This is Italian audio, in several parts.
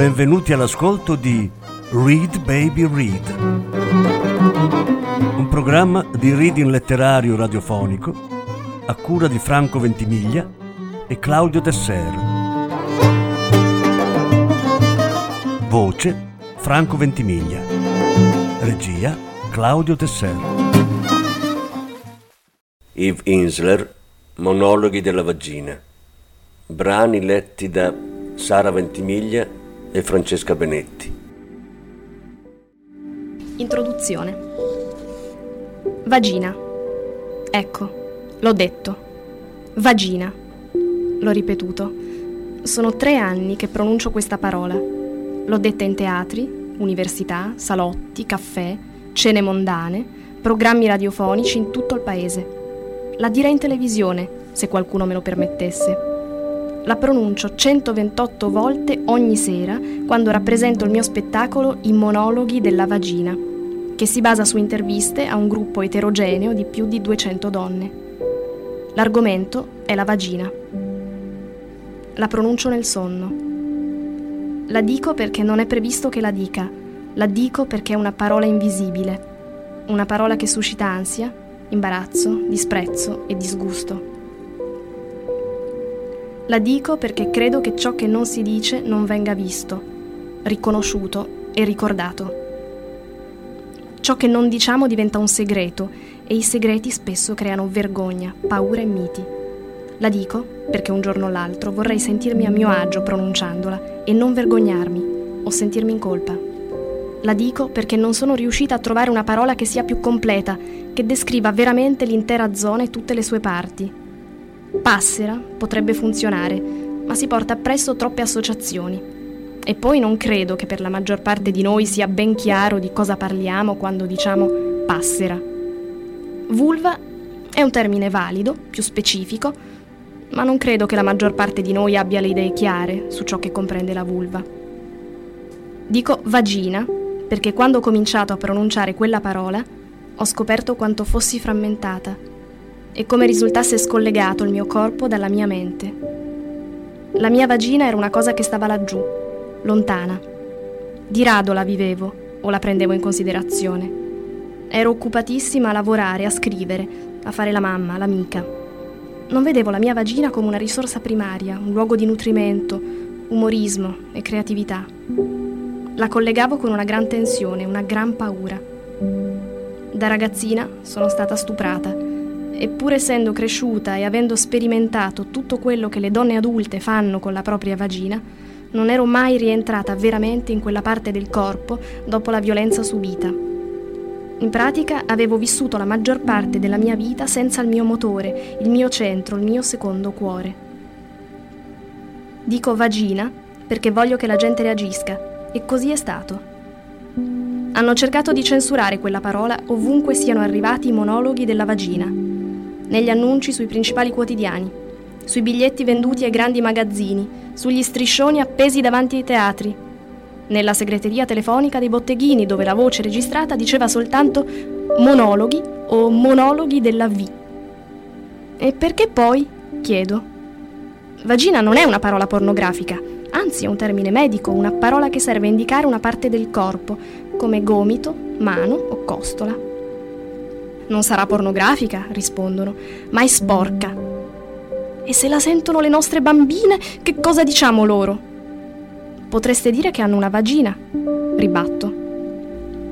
Benvenuti all'ascolto di Read Baby Read, un programma di reading letterario radiofonico a cura di Franco Ventimiglia e Claudio Tesser. Voce Franco Ventimiglia. Regia Claudio Tesser. Yves Insler, Monologhi della vagina. Brani letti da Sara Ventimiglia e Francesca Benetti. Introduzione. Vagina. Ecco, l'ho detto. Vagina. L'ho ripetuto. Sono tre anni che pronuncio questa parola. L'ho detta in teatri, università, salotti, caffè, cene mondane, programmi radiofonici in tutto il paese. La direi in televisione, se qualcuno me lo permettesse. La pronuncio 128 volte ogni sera quando rappresento il mio spettacolo I monologhi della vagina, che si basa su interviste a un gruppo eterogeneo di più di 200 donne. L'argomento è la vagina. La pronuncio nel sonno. La dico perché non è previsto che la dica, la dico perché è una parola invisibile, una parola che suscita ansia, imbarazzo, disprezzo e disgusto. La dico perché credo che ciò che non si dice non venga visto, riconosciuto e ricordato. Ciò che non diciamo diventa un segreto e i segreti spesso creano vergogna, paura e miti. La dico perché un giorno o l'altro vorrei sentirmi a mio agio pronunciandola e non vergognarmi o sentirmi in colpa. La dico perché non sono riuscita a trovare una parola che sia più completa, che descriva veramente l'intera zona e tutte le sue parti, Passera potrebbe funzionare, ma si porta appresso troppe associazioni. E poi non credo che per la maggior parte di noi sia ben chiaro di cosa parliamo quando diciamo passera. Vulva è un termine valido, più specifico, ma non credo che la maggior parte di noi abbia le idee chiare su ciò che comprende la vulva. Dico vagina perché quando ho cominciato a pronunciare quella parola ho scoperto quanto fossi frammentata e come risultasse scollegato il mio corpo dalla mia mente. La mia vagina era una cosa che stava laggiù, lontana. Di rado la vivevo o la prendevo in considerazione. Ero occupatissima a lavorare, a scrivere, a fare la mamma, l'amica. Non vedevo la mia vagina come una risorsa primaria, un luogo di nutrimento, umorismo e creatività. La collegavo con una gran tensione, una gran paura. Da ragazzina sono stata stuprata Eppur essendo cresciuta e avendo sperimentato tutto quello che le donne adulte fanno con la propria vagina, non ero mai rientrata veramente in quella parte del corpo dopo la violenza subita. In pratica avevo vissuto la maggior parte della mia vita senza il mio motore, il mio centro, il mio secondo cuore. Dico vagina perché voglio che la gente reagisca, e così è stato. Hanno cercato di censurare quella parola ovunque siano arrivati i monologhi della vagina negli annunci sui principali quotidiani, sui biglietti venduti ai grandi magazzini, sugli striscioni appesi davanti ai teatri, nella segreteria telefonica dei botteghini dove la voce registrata diceva soltanto monologhi o monologhi della V. E perché poi? chiedo. Vagina non è una parola pornografica, anzi è un termine medico, una parola che serve a indicare una parte del corpo, come gomito, mano o costola. Non sarà pornografica, rispondono, ma è sporca. E se la sentono le nostre bambine, che cosa diciamo loro? Potreste dire che hanno una vagina, ribatto.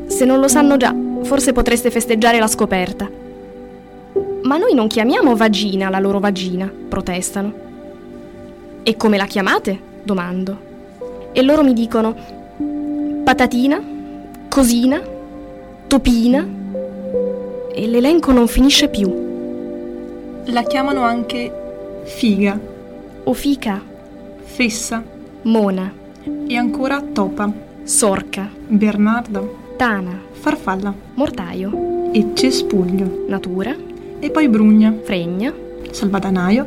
Se non lo sanno già, forse potreste festeggiare la scoperta. Ma noi non chiamiamo vagina la loro vagina, protestano. E come la chiamate? domando. E loro mi dicono patatina, cosina, topina, e l'elenco non finisce più. La chiamano anche figa. O fica. Fessa. Mona. E ancora topa. Sorca. Bernarda. Tana. Farfalla. Mortaio. E cespuglio. Natura. E poi brugna. Fregna. Salvadanaio.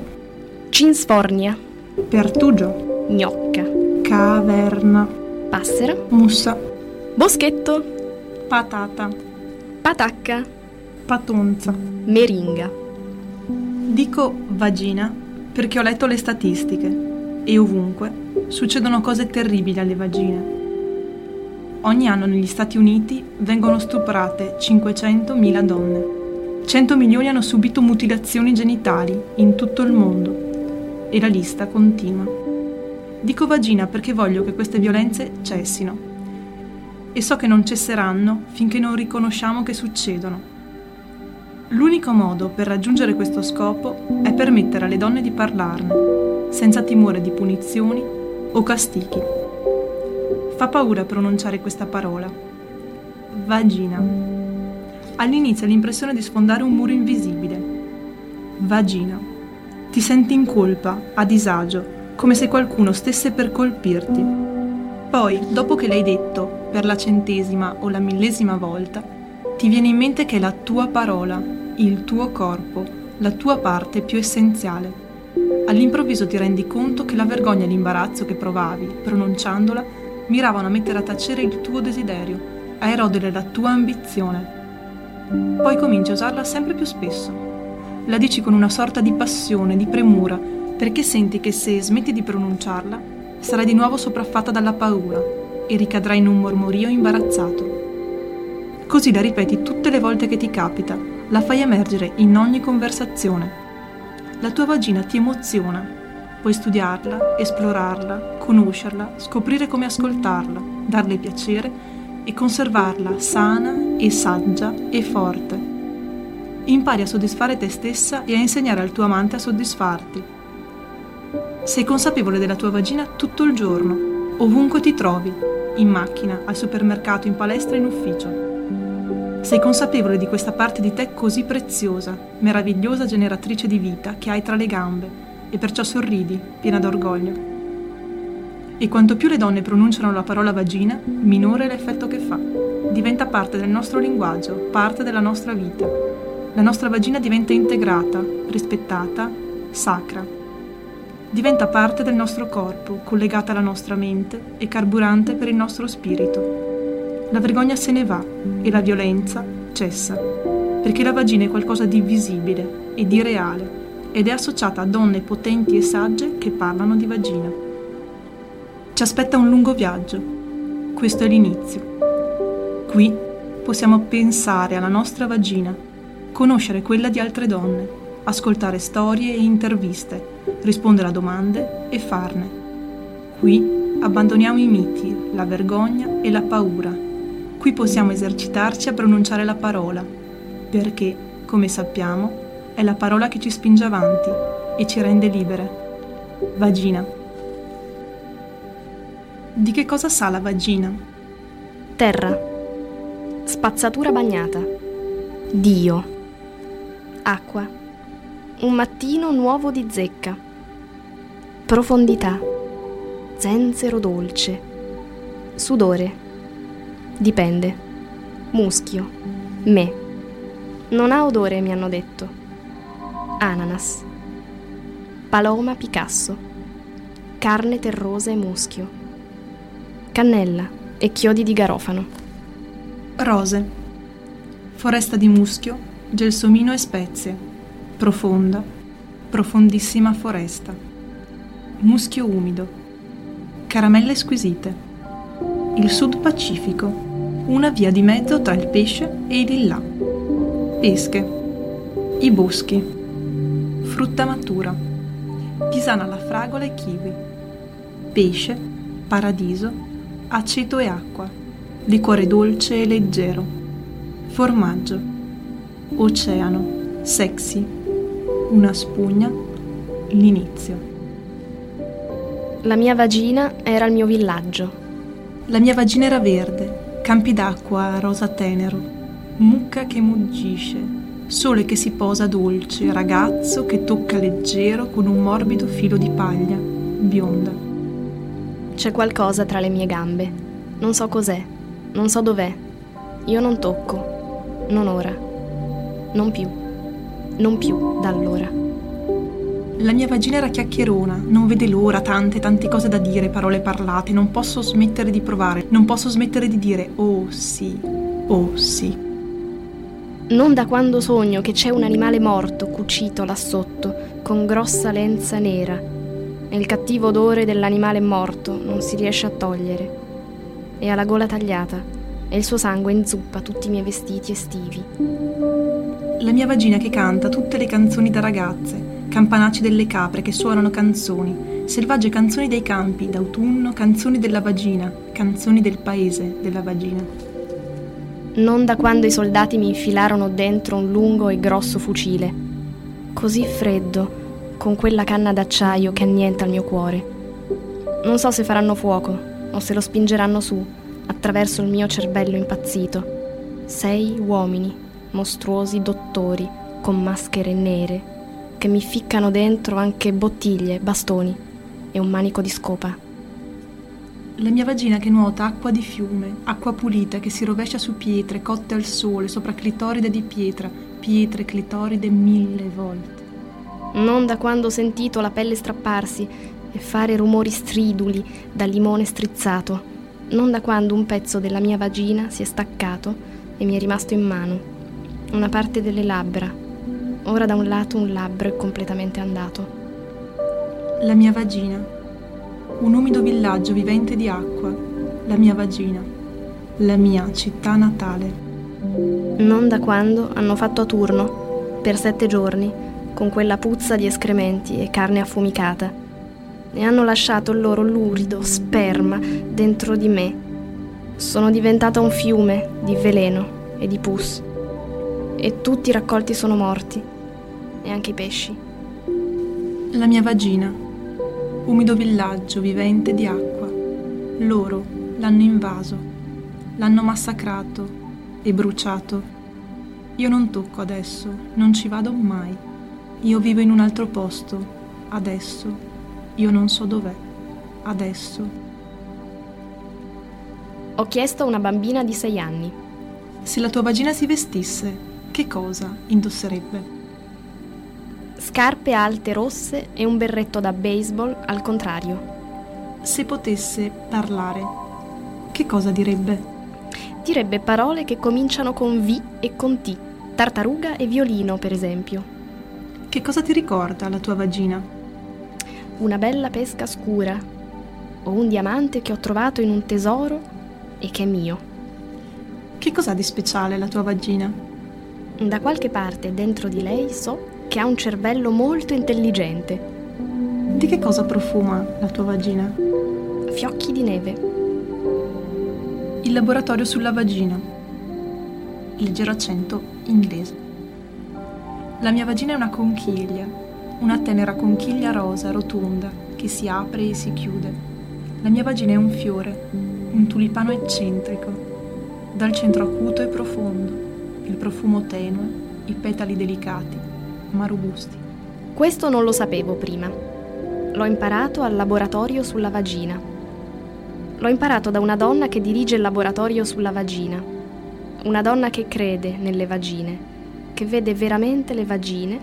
Cinsfornia. Pertugio. Gnocca. Caverna. Passera. Mussa. Boschetto. Patata. Patacca. Patonza. Meringa. Dico vagina perché ho letto le statistiche e ovunque succedono cose terribili alle vagine. Ogni anno negli Stati Uniti vengono stuprate 500.000 donne. 100 milioni hanno subito mutilazioni genitali in tutto il mondo. E la lista continua. Dico vagina perché voglio che queste violenze cessino. E so che non cesseranno finché non riconosciamo che succedono. L'unico modo per raggiungere questo scopo è permettere alle donne di parlarne, senza timore di punizioni o castighi. Fa paura pronunciare questa parola. Vagina. All'inizio hai l'impressione di sfondare un muro invisibile. Vagina. Ti senti in colpa, a disagio, come se qualcuno stesse per colpirti. Poi, dopo che l'hai detto, per la centesima o la millesima volta, ti viene in mente che è la tua parola il tuo corpo, la tua parte più essenziale. All'improvviso ti rendi conto che la vergogna e l'imbarazzo che provavi, pronunciandola, miravano a mettere a tacere il tuo desiderio, a erodere la tua ambizione. Poi cominci a usarla sempre più spesso. La dici con una sorta di passione, di premura, perché senti che se smetti di pronunciarla, sarai di nuovo sopraffatta dalla paura e ricadrai in un mormorio imbarazzato. Così la ripeti tutte le volte che ti capita la fai emergere in ogni conversazione. La tua vagina ti emoziona. Puoi studiarla, esplorarla, conoscerla, scoprire come ascoltarla, darle piacere e conservarla sana e saggia e forte. Impari a soddisfare te stessa e a insegnare al tuo amante a soddisfarti. Sei consapevole della tua vagina tutto il giorno, ovunque ti trovi, in macchina, al supermercato, in palestra, in ufficio. Sei consapevole di questa parte di te così preziosa, meravigliosa generatrice di vita che hai tra le gambe e perciò sorridi, piena d'orgoglio. E quanto più le donne pronunciano la parola vagina, minore è l'effetto che fa. Diventa parte del nostro linguaggio, parte della nostra vita. La nostra vagina diventa integrata, rispettata, sacra. Diventa parte del nostro corpo, collegata alla nostra mente e carburante per il nostro spirito la vergogna se ne va e la violenza cessa, perché la vagina è qualcosa di visibile e di reale ed è associata a donne potenti e sagge che parlano di vagina. Ci aspetta un lungo viaggio, questo è l'inizio. Qui possiamo pensare alla nostra vagina, conoscere quella di altre donne, ascoltare storie e interviste, rispondere a domande e farne. Qui abbandoniamo i miti, la vergogna e la paura Qui possiamo esercitarci a pronunciare la parola, perché, come sappiamo, è la parola che ci spinge avanti e ci rende libere. Vagina. Di che cosa sa la vagina? Terra. Spazzatura bagnata. Dio. Acqua. Un mattino nuovo di zecca. Profondità. Zenzero dolce. Sudore Dipende. Muschio. Me. Non ha odore, mi hanno detto. Ananas. Paloma Picasso. Carne terrosa e muschio. Cannella e chiodi di garofano. Rose. Foresta di muschio, gelsomino e spezie. Profonda, profondissima foresta. Muschio umido. Caramelle squisite. Il Sud Pacifico una via di mezzo tra il pesce e il lillà. Pesche, i boschi, frutta matura, tisana alla fragola e kiwi, pesce, paradiso, aceto e acqua, liquore dolce e leggero, formaggio, oceano, sexy, una spugna, l'inizio. La mia vagina era il mio villaggio. La mia vagina era verde, campi d'acqua rosa tenero, mucca che muggisce, sole che si posa dolce, ragazzo che tocca leggero con un morbido filo di paglia, bionda. C'è qualcosa tra le mie gambe. Non so cos'è, non so dov'è. Io non tocco, non ora, non più, non più da allora. La mia vagina era chiacchierona, non vede l'ora, tante, tante cose da dire, parole parlate, non posso smettere di provare, non posso smettere di dire oh sì, oh sì. Non da quando sogno che c'è un animale morto cucito là sotto, con grossa lenza nera, e il cattivo odore dell'animale morto non si riesce a togliere. E ha la gola tagliata e il suo sangue inzuppa tutti i miei vestiti estivi. La mia vagina che canta tutte le canzoni da ragazze, campanacci delle capre che suonano canzoni, selvagge canzoni dei campi, d'autunno, canzoni della vagina, canzoni del paese della vagina. Non da quando i soldati mi infilarono dentro un lungo e grosso fucile, così freddo, con quella canna d'acciaio che annienta il mio cuore. Non so se faranno fuoco o se lo spingeranno su, attraverso il mio cervello impazzito. Sei uomini, mostruosi dottori, con maschere nere, che mi ficcano dentro anche bottiglie, bastoni e un manico di scopa. La mia vagina che nuota acqua di fiume, acqua pulita che si rovescia su pietre cotte al sole, sopra clitoride di pietra, pietre clitoride mille volte non da quando ho sentito la pelle strapparsi e fare rumori striduli da limone strizzato, non da quando un pezzo della mia vagina si è staccato e mi è rimasto in mano, una parte delle labbra. Ora da un lato un labbro è completamente andato. La mia vagina, un umido villaggio vivente di acqua, la mia vagina, la mia città natale. Non da quando hanno fatto a turno, per sette giorni, con quella puzza di escrementi e carne affumicata, e hanno lasciato il loro lurido sperma dentro di me. Sono diventata un fiume di veleno e di pus, e tutti i raccolti sono morti, e anche i pesci. La mia vagina, umido villaggio vivente di acqua, loro l'hanno invaso, l'hanno massacrato e bruciato. Io non tocco adesso, non ci vado mai. Io vivo in un altro posto, adesso. Io non so dov'è, adesso. Ho chiesto a una bambina di sei anni. Se la tua vagina si vestisse, che cosa indosserebbe? Scarpe alte rosse e un berretto da baseball al contrario. Se potesse parlare, che cosa direbbe? Direbbe parole che cominciano con V e con T, tartaruga e violino, per esempio. Che cosa ti ricorda la tua vagina? Una bella pesca scura o un diamante che ho trovato in un tesoro e che è mio. Che cos'ha di speciale la tua vagina? Da qualche parte dentro di lei so che ha un cervello molto intelligente. Di che cosa profuma la tua vagina? Fiocchi di neve. Il laboratorio sulla vagina. Leggero accento inglese. La mia vagina è una conchiglia, una tenera conchiglia rosa, rotonda, che si apre e si chiude. La mia vagina è un fiore, un tulipano eccentrico, dal centro acuto e profondo, il profumo tenue, i petali delicati, ma robusti. Questo non lo sapevo prima. L'ho imparato al laboratorio sulla vagina. L'ho imparato da una donna che dirige il laboratorio sulla vagina. Una donna che crede nelle vagine che vede veramente le vagine,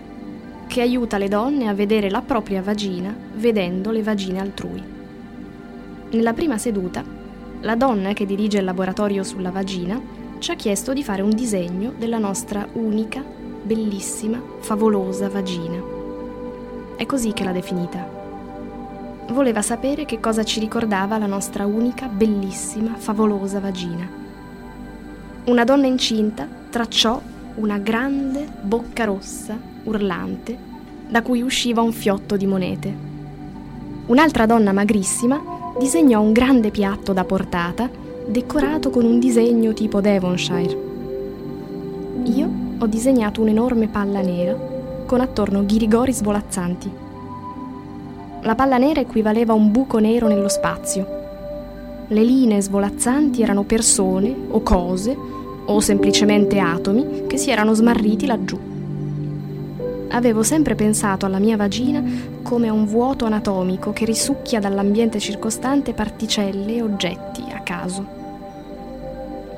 che aiuta le donne a vedere la propria vagina vedendo le vagine altrui. Nella prima seduta, la donna che dirige il laboratorio sulla vagina ci ha chiesto di fare un disegno della nostra unica, bellissima, favolosa vagina. È così che l'ha definita. Voleva sapere che cosa ci ricordava la nostra unica, bellissima, favolosa vagina. Una donna incinta tracciò una grande bocca rossa, urlante, da cui usciva un fiotto di monete. Un'altra donna magrissima disegnò un grande piatto da portata decorato con un disegno tipo Devonshire. Ho disegnato un'enorme palla nera con attorno ghirigori svolazzanti. La palla nera equivaleva a un buco nero nello spazio. Le linee svolazzanti erano persone o cose o semplicemente atomi che si erano smarriti laggiù. Avevo sempre pensato alla mia vagina come a un vuoto anatomico che risucchia dall'ambiente circostante particelle e oggetti a caso.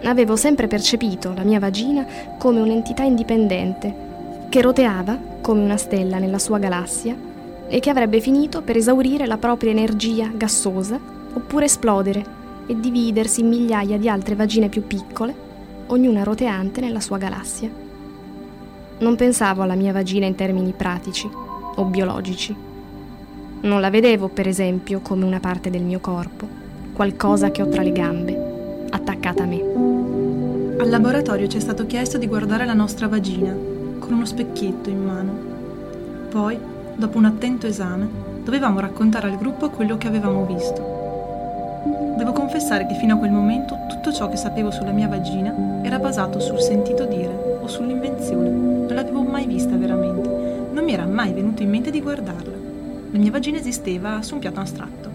Avevo sempre percepito la mia vagina come un'entità indipendente che roteava come una stella nella sua galassia e che avrebbe finito per esaurire la propria energia gassosa oppure esplodere e dividersi in migliaia di altre vagine più piccole ognuna roteante nella sua galassia. Non pensavo alla mia vagina in termini pratici o biologici. Non la vedevo, per esempio, come una parte del mio corpo, qualcosa che ho tra le gambe, attaccata a me. Al laboratorio ci è stato chiesto di guardare la nostra vagina, con uno specchietto in mano. Poi, dopo un attento esame, dovevamo raccontare al gruppo quello che avevamo visto. Devo confessare che fino a quel momento tutto ciò che sapevo sulla mia vagina era basato sul sentito dire o sull'invenzione. Non l'avevo mai vista veramente. Non mi era mai venuto in mente di guardarla. La mia vagina esisteva su un piatto astratto.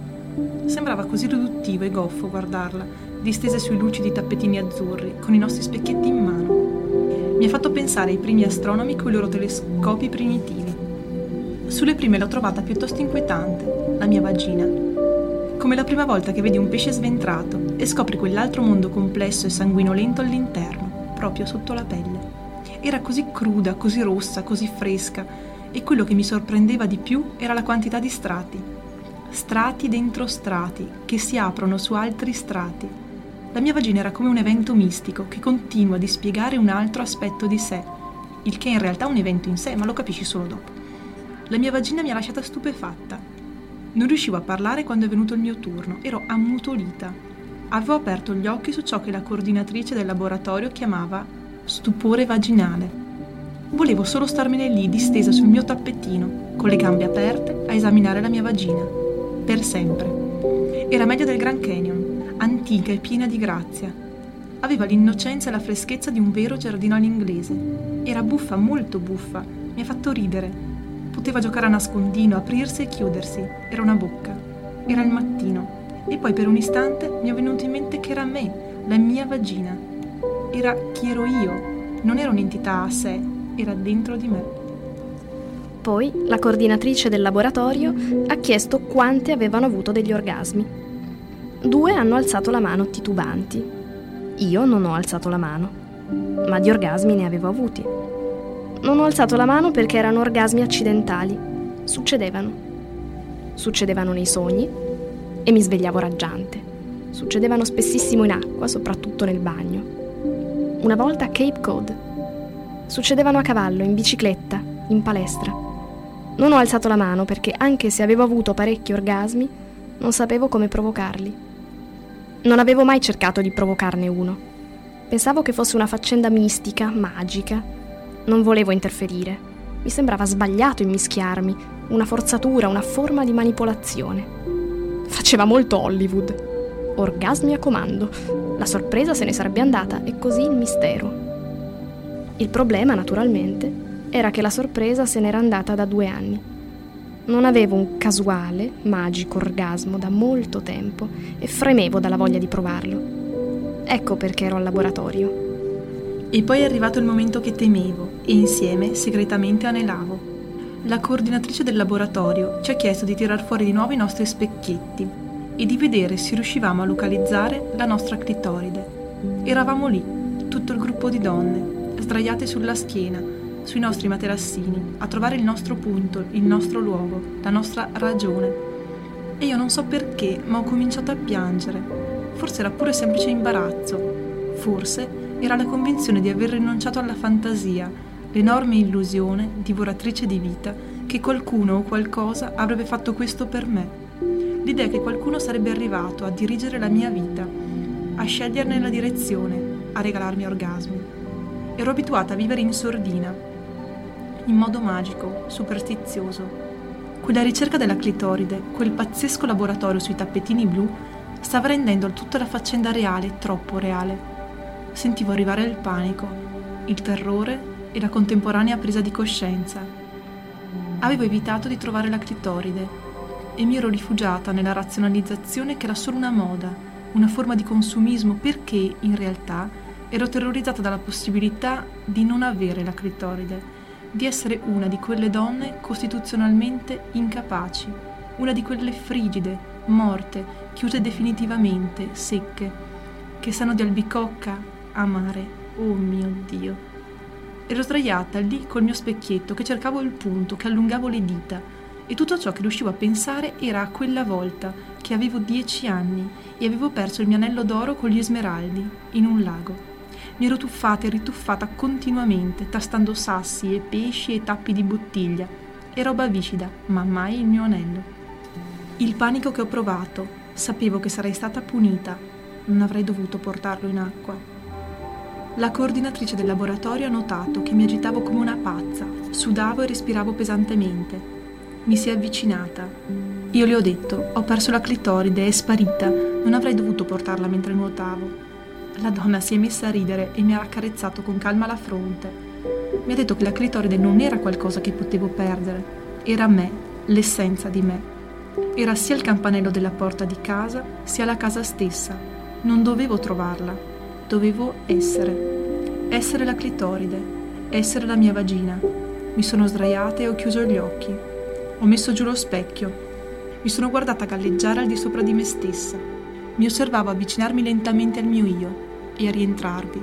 Sembrava così riduttivo e goffo guardarla, distesa sui lucidi tappetini azzurri, con i nostri specchietti in mano. Mi ha fatto pensare ai primi astronomi con i loro telescopi primitivi. Sulle prime l'ho trovata piuttosto inquietante, la mia vagina, come la prima volta che vedi un pesce sventrato e scopri quell'altro mondo complesso e sanguinolento all'interno, proprio sotto la pelle. Era così cruda, così rossa, così fresca, e quello che mi sorprendeva di più era la quantità di strati. Strati dentro strati, che si aprono su altri strati. La mia vagina era come un evento mistico che continua a dispiegare un altro aspetto di sé, il che in realtà è un evento in sé, ma lo capisci solo dopo. La mia vagina mi ha lasciata stupefatta non riuscivo a parlare quando è venuto il mio turno, ero ammutolita. Avevo aperto gli occhi su ciò che la coordinatrice del laboratorio chiamava stupore vaginale. Volevo solo starmene lì, distesa sul mio tappetino, con le gambe aperte, a esaminare la mia vagina. Per sempre. Era meglio del Grand Canyon, antica e piena di grazia. Aveva l'innocenza e la freschezza di un vero giardino all'inglese. Era buffa, molto buffa. Mi ha fatto ridere, Poteva giocare a nascondino, aprirsi e chiudersi. Era una bocca. Era il mattino. E poi per un istante mi è venuto in mente che era me, la mia vagina. Era chi ero io. Non era un'entità a sé, era dentro di me. Poi la coordinatrice del laboratorio ha chiesto quante avevano avuto degli orgasmi. Due hanno alzato la mano titubanti. Io non ho alzato la mano, ma di orgasmi ne avevo avuti. Non ho alzato la mano perché erano orgasmi accidentali. Succedevano. Succedevano nei sogni e mi svegliavo raggiante. Succedevano spessissimo in acqua, soprattutto nel bagno. Una volta a Cape Cod. Succedevano a cavallo, in bicicletta, in palestra. Non ho alzato la mano perché anche se avevo avuto parecchi orgasmi, non sapevo come provocarli. Non avevo mai cercato di provocarne uno. Pensavo che fosse una faccenda mistica, magica, non volevo interferire. Mi sembrava sbagliato immischiarmi, una forzatura, una forma di manipolazione. Faceva molto Hollywood. Orgasmi a comando. La sorpresa se ne sarebbe andata e così il mistero. Il problema, naturalmente, era che la sorpresa se n'era andata da due anni. Non avevo un casuale, magico orgasmo da molto tempo e fremevo dalla voglia di provarlo. Ecco perché ero al laboratorio. E poi è arrivato il momento che temevo e insieme segretamente anelavo. La coordinatrice del laboratorio ci ha chiesto di tirar fuori di nuovo i nostri specchietti e di vedere se riuscivamo a localizzare la nostra clitoride. Eravamo lì, tutto il gruppo di donne, sdraiate sulla schiena, sui nostri materassini, a trovare il nostro punto, il nostro luogo, la nostra ragione. E io non so perché, ma ho cominciato a piangere. Forse era pure semplice imbarazzo. Forse era la convinzione di aver rinunciato alla fantasia, l'enorme illusione, divoratrice di vita, che qualcuno o qualcosa avrebbe fatto questo per me. L'idea che qualcuno sarebbe arrivato a dirigere la mia vita, a sceglierne la direzione, a regalarmi orgasmi. Ero abituata a vivere in sordina, in modo magico, superstizioso. Quella ricerca della clitoride, quel pazzesco laboratorio sui tappetini blu, stava rendendo tutta la faccenda reale, troppo reale sentivo arrivare il panico, il terrore e la contemporanea presa di coscienza. Avevo evitato di trovare la clitoride e mi ero rifugiata nella razionalizzazione che era solo una moda, una forma di consumismo perché, in realtà, ero terrorizzata dalla possibilità di non avere la clitoride, di essere una di quelle donne costituzionalmente incapaci, una di quelle frigide, morte, chiuse definitivamente, secche, che sanno di albicocca, amare, oh mio Dio. Ero sdraiata lì col mio specchietto che cercavo il punto, che allungavo le dita e tutto ciò che riuscivo a pensare era a quella volta che avevo dieci anni e avevo perso il mio anello d'oro con gli smeraldi in un lago. Mi ero tuffata e rituffata continuamente, tastando sassi e pesci e tappi di bottiglia e roba viscida, ma mai il mio anello. Il panico che ho provato, sapevo che sarei stata punita, non avrei dovuto portarlo in acqua. La coordinatrice del laboratorio ha notato che mi agitavo come una pazza, sudavo e respiravo pesantemente. Mi si è avvicinata. Io le ho detto, ho perso la clitoride, è sparita, non avrei dovuto portarla mentre nuotavo. La donna si è messa a ridere e mi ha accarezzato con calma la fronte. Mi ha detto che la clitoride non era qualcosa che potevo perdere, era me, l'essenza di me. Era sia il campanello della porta di casa, sia la casa stessa. Non dovevo trovarla, dovevo essere. Essere la clitoride, essere la mia vagina. Mi sono sdraiata e ho chiuso gli occhi. Ho messo giù lo specchio. Mi sono guardata galleggiare al di sopra di me stessa. Mi osservavo avvicinarmi lentamente al mio io e a rientrarvi.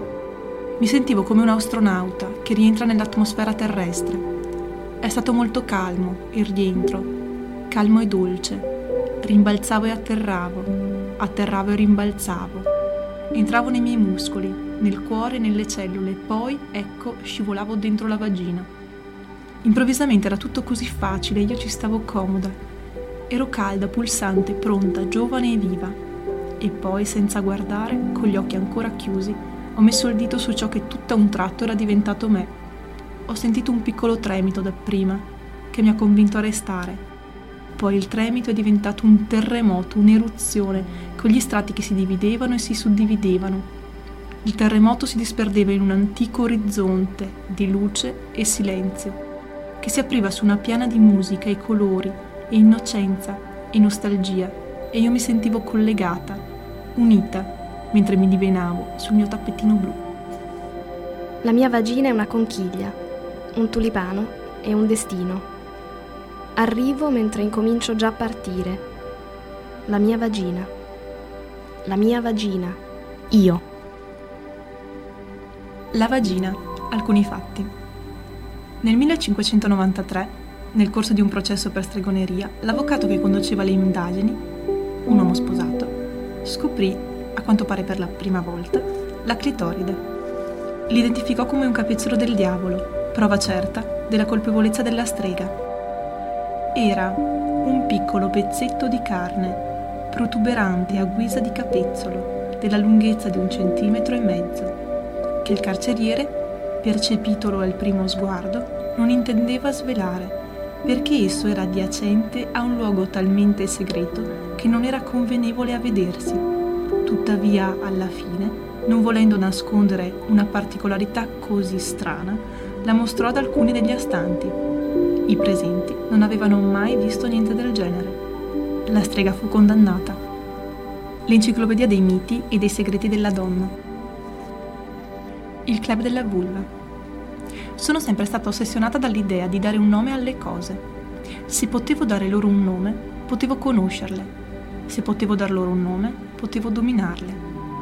Mi sentivo come un astronauta che rientra nell'atmosfera terrestre. È stato molto calmo il rientro, calmo e dolce. Rimbalzavo e atterravo, atterravo e rimbalzavo. Entravo nei miei muscoli, nel cuore e nelle cellule, poi, ecco, scivolavo dentro la vagina. Improvvisamente era tutto così facile, io ci stavo comoda. Ero calda, pulsante, pronta, giovane e viva. E poi, senza guardare, con gli occhi ancora chiusi, ho messo il dito su ciò che tutto a un tratto era diventato me. Ho sentito un piccolo tremito dapprima, che mi ha convinto a restare. Poi il tremito è diventato un terremoto, un'eruzione, con gli strati che si dividevano e si suddividevano. Il terremoto si disperdeva in un antico orizzonte di luce e silenzio, che si apriva su una piana di musica e colori e innocenza e nostalgia, e io mi sentivo collegata, unita, mentre mi divenavo sul mio tappetino blu. La mia vagina è una conchiglia, un tulipano e un destino. Arrivo mentre incomincio già a partire. La mia vagina. La mia vagina. Io. La vagina. Alcuni fatti. Nel 1593, nel corso di un processo per stregoneria, l'avvocato che conduceva le indagini, un uomo sposato, scoprì, a quanto pare per la prima volta, la clitoride. L'identificò come un capezzolo del diavolo, prova certa della colpevolezza della strega. Era un piccolo pezzetto di carne, protuberante a guisa di capezzolo, della lunghezza di un centimetro e mezzo, che il carceriere, percepitolo al primo sguardo, non intendeva svelare, perché esso era adiacente a un luogo talmente segreto che non era convenevole a vedersi. Tuttavia, alla fine, non volendo nascondere una particolarità così strana, la mostrò ad alcuni degli astanti. I presenti non avevano mai visto niente del genere. La strega fu condannata. L'enciclopedia dei miti e dei segreti della donna. Il club della vulva. Sono sempre stata ossessionata dall'idea di dare un nome alle cose. Se potevo dare loro un nome, potevo conoscerle. Se potevo dar loro un nome, potevo dominarle.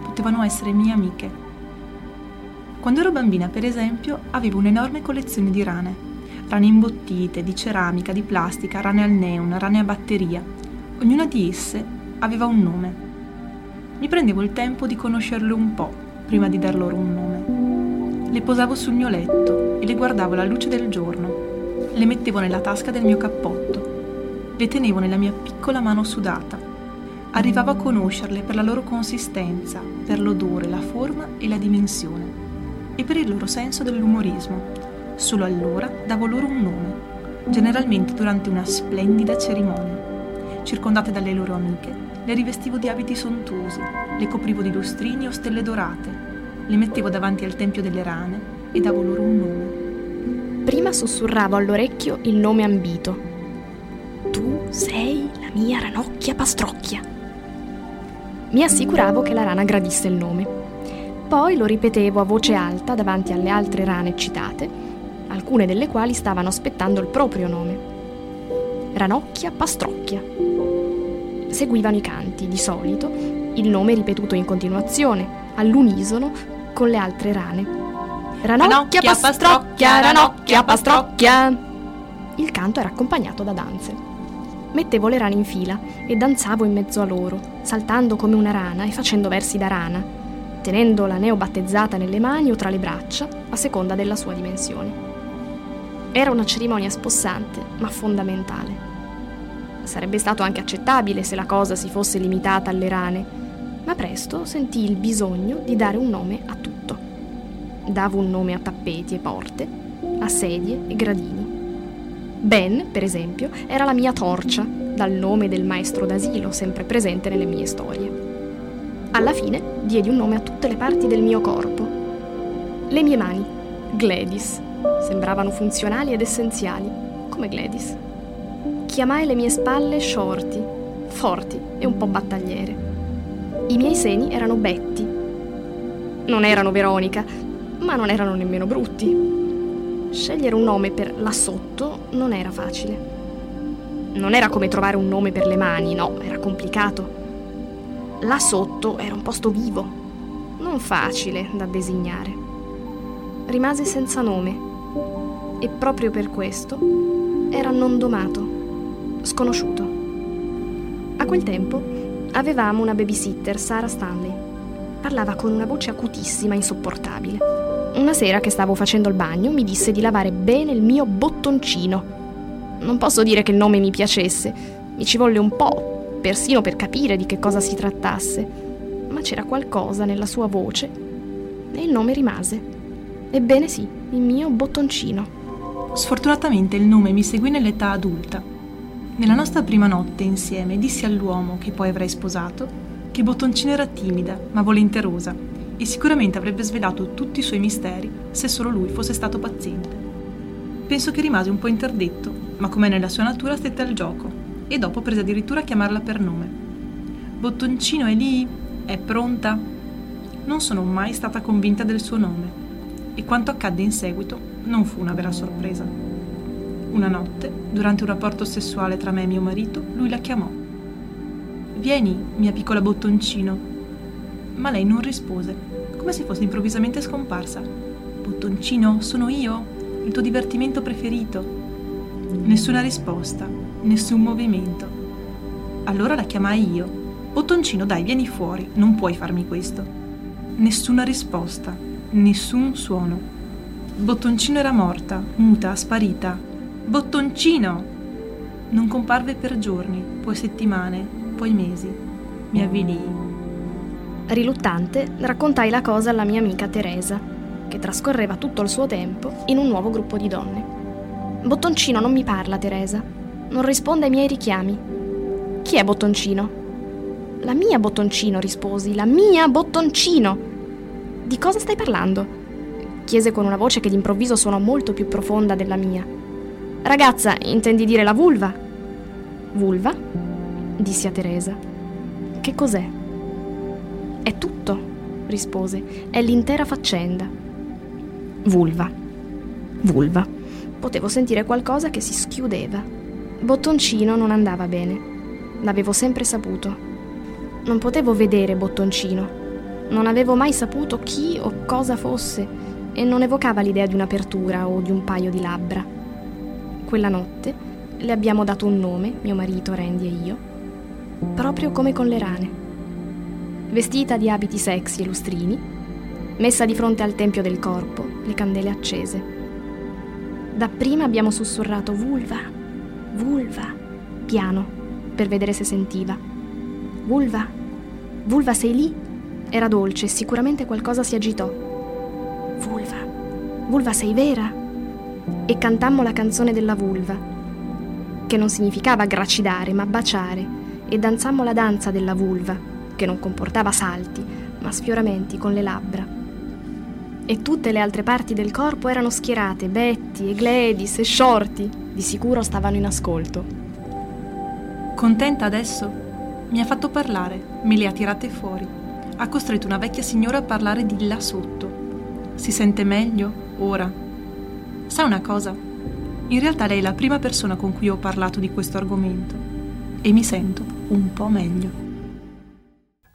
Potevano essere mie amiche. Quando ero bambina, per esempio, avevo un'enorme collezione di rane. Rane imbottite, di ceramica, di plastica, rane al neon, rane a batteria. Ognuna di esse aveva un nome. Mi prendevo il tempo di conoscerle un po' prima di dar loro un nome. Le posavo sul mio letto e le guardavo alla luce del giorno. Le mettevo nella tasca del mio cappotto. Le tenevo nella mia piccola mano sudata. Arrivavo a conoscerle per la loro consistenza, per l'odore, la forma e la dimensione e per il loro senso dell'umorismo. Solo allora davo loro un nome, generalmente durante una splendida cerimonia. Circondate dalle loro amiche, le rivestivo di abiti sontuosi, le coprivo di lustrini o stelle dorate, le mettevo davanti al tempio delle rane e davo loro un nome. Prima sussurravo all'orecchio il nome ambito. Tu sei la mia ranocchia pastrocchia. Mi assicuravo che la rana gradisse il nome. Poi lo ripetevo a voce alta davanti alle altre rane citate, alcune delle quali stavano aspettando il proprio nome. Ranocchia pastrocchia. Seguivano i canti, di solito, il nome ripetuto in continuazione, all'unisono, con le altre rane. Ranocchia pastrocchia, ranocchia pastrocchia. Il canto era accompagnato da danze. Mettevo le rane in fila e danzavo in mezzo a loro, saltando come una rana e facendo versi da rana, tenendo la neobattezzata nelle mani o tra le braccia, a seconda della sua dimensione. Era una cerimonia spossante, ma fondamentale. Sarebbe stato anche accettabile se la cosa si fosse limitata alle rane, ma presto sentii il bisogno di dare un nome a tutto. Davo un nome a tappeti e porte, a sedie e gradini. Ben, per esempio, era la mia torcia, dal nome del maestro d'asilo sempre presente nelle mie storie. Alla fine diedi un nome a tutte le parti del mio corpo. Le mie mani, Gladys, sembravano funzionali ed essenziali, come Gladys. Chiamai le mie spalle Shorty, forti e un po' battagliere. I miei seni erano Betty. Non erano Veronica, ma non erano nemmeno brutti. Scegliere un nome per là sotto non era facile. Non era come trovare un nome per le mani, no, era complicato. Là sotto era un posto vivo, non facile da designare. Rimase senza nome e proprio per questo era non domato, sconosciuto. A quel tempo avevamo una babysitter, Sara Stanley. Parlava con una voce acutissima, insopportabile. Una sera che stavo facendo il bagno mi disse di lavare bene il mio bottoncino. Non posso dire che il nome mi piacesse, mi ci volle un po' persino per capire di che cosa si trattasse, ma c'era qualcosa nella sua voce e il nome rimase. Ebbene sì, il mio bottoncino. Sfortunatamente il nome mi seguì nell'età adulta. Nella nostra prima notte insieme dissi all'uomo che poi avrei sposato che Bottoncino era timida ma volenterosa e sicuramente avrebbe svelato tutti i suoi misteri se solo lui fosse stato paziente. Penso che rimase un po' interdetto, ma come nella sua natura stette al gioco e dopo prese addirittura a chiamarla per nome. Bottoncino è lì? È pronta? Non sono mai stata convinta del suo nome e quanto accadde in seguito non fu una vera sorpresa. Una notte, durante un rapporto sessuale tra me e mio marito, lui la chiamò. Vieni, mia piccola bottoncino. Ma lei non rispose, come se fosse improvvisamente scomparsa. Bottoncino, sono io, il tuo divertimento preferito. Nessuna risposta, nessun movimento. Allora la chiamai io. Bottoncino, dai, vieni fuori, non puoi farmi questo. Nessuna risposta, nessun suono. Bottoncino era morta, muta, sparita. Bottoncino! Non comparve per giorni, poi settimane, poi mesi. Mi avvilii. Riluttante, raccontai la cosa alla mia amica Teresa, che trascorreva tutto il suo tempo in un nuovo gruppo di donne. Bottoncino non mi parla, Teresa non risponde ai miei richiami. Chi è Bottoncino? La mia Bottoncino, risposi, la mia Bottoncino. Di cosa stai parlando? chiese con una voce che d'improvviso suonò molto più profonda della mia. Ragazza, intendi dire la vulva? Vulva? dissi a Teresa. Che cos'è? È tutto, rispose, è l'intera faccenda. Vulva. Vulva. Potevo sentire qualcosa che si schiudeva Bottoncino non andava bene. L'avevo sempre saputo. Non potevo vedere Bottoncino. Non avevo mai saputo chi o cosa fosse e non evocava l'idea di un'apertura o di un paio di labbra. Quella notte le abbiamo dato un nome, mio marito, Randy e io, proprio come con le rane. Vestita di abiti sexy e lustrini, messa di fronte al tempio del corpo, le candele accese. Dapprima abbiamo sussurrato vulva, Vulva, piano, per vedere se sentiva. Vulva, Vulva sei lì? Era dolce, sicuramente qualcosa si agitò. Vulva, Vulva sei vera? E cantammo la canzone della vulva, che non significava gracidare, ma baciare, e danzammo la danza della vulva, che non comportava salti, ma sfioramenti con le labbra. E tutte le altre parti del corpo erano schierate, Betty e Gladys e Shorty, di sicuro stavano in ascolto. Contenta adesso? Mi ha fatto parlare, me le ha tirate fuori. Ha costretto una vecchia signora a parlare di là sotto. Si sente meglio ora. Sa una cosa? In realtà lei è la prima persona con cui ho parlato di questo argomento e mi sento un po' meglio.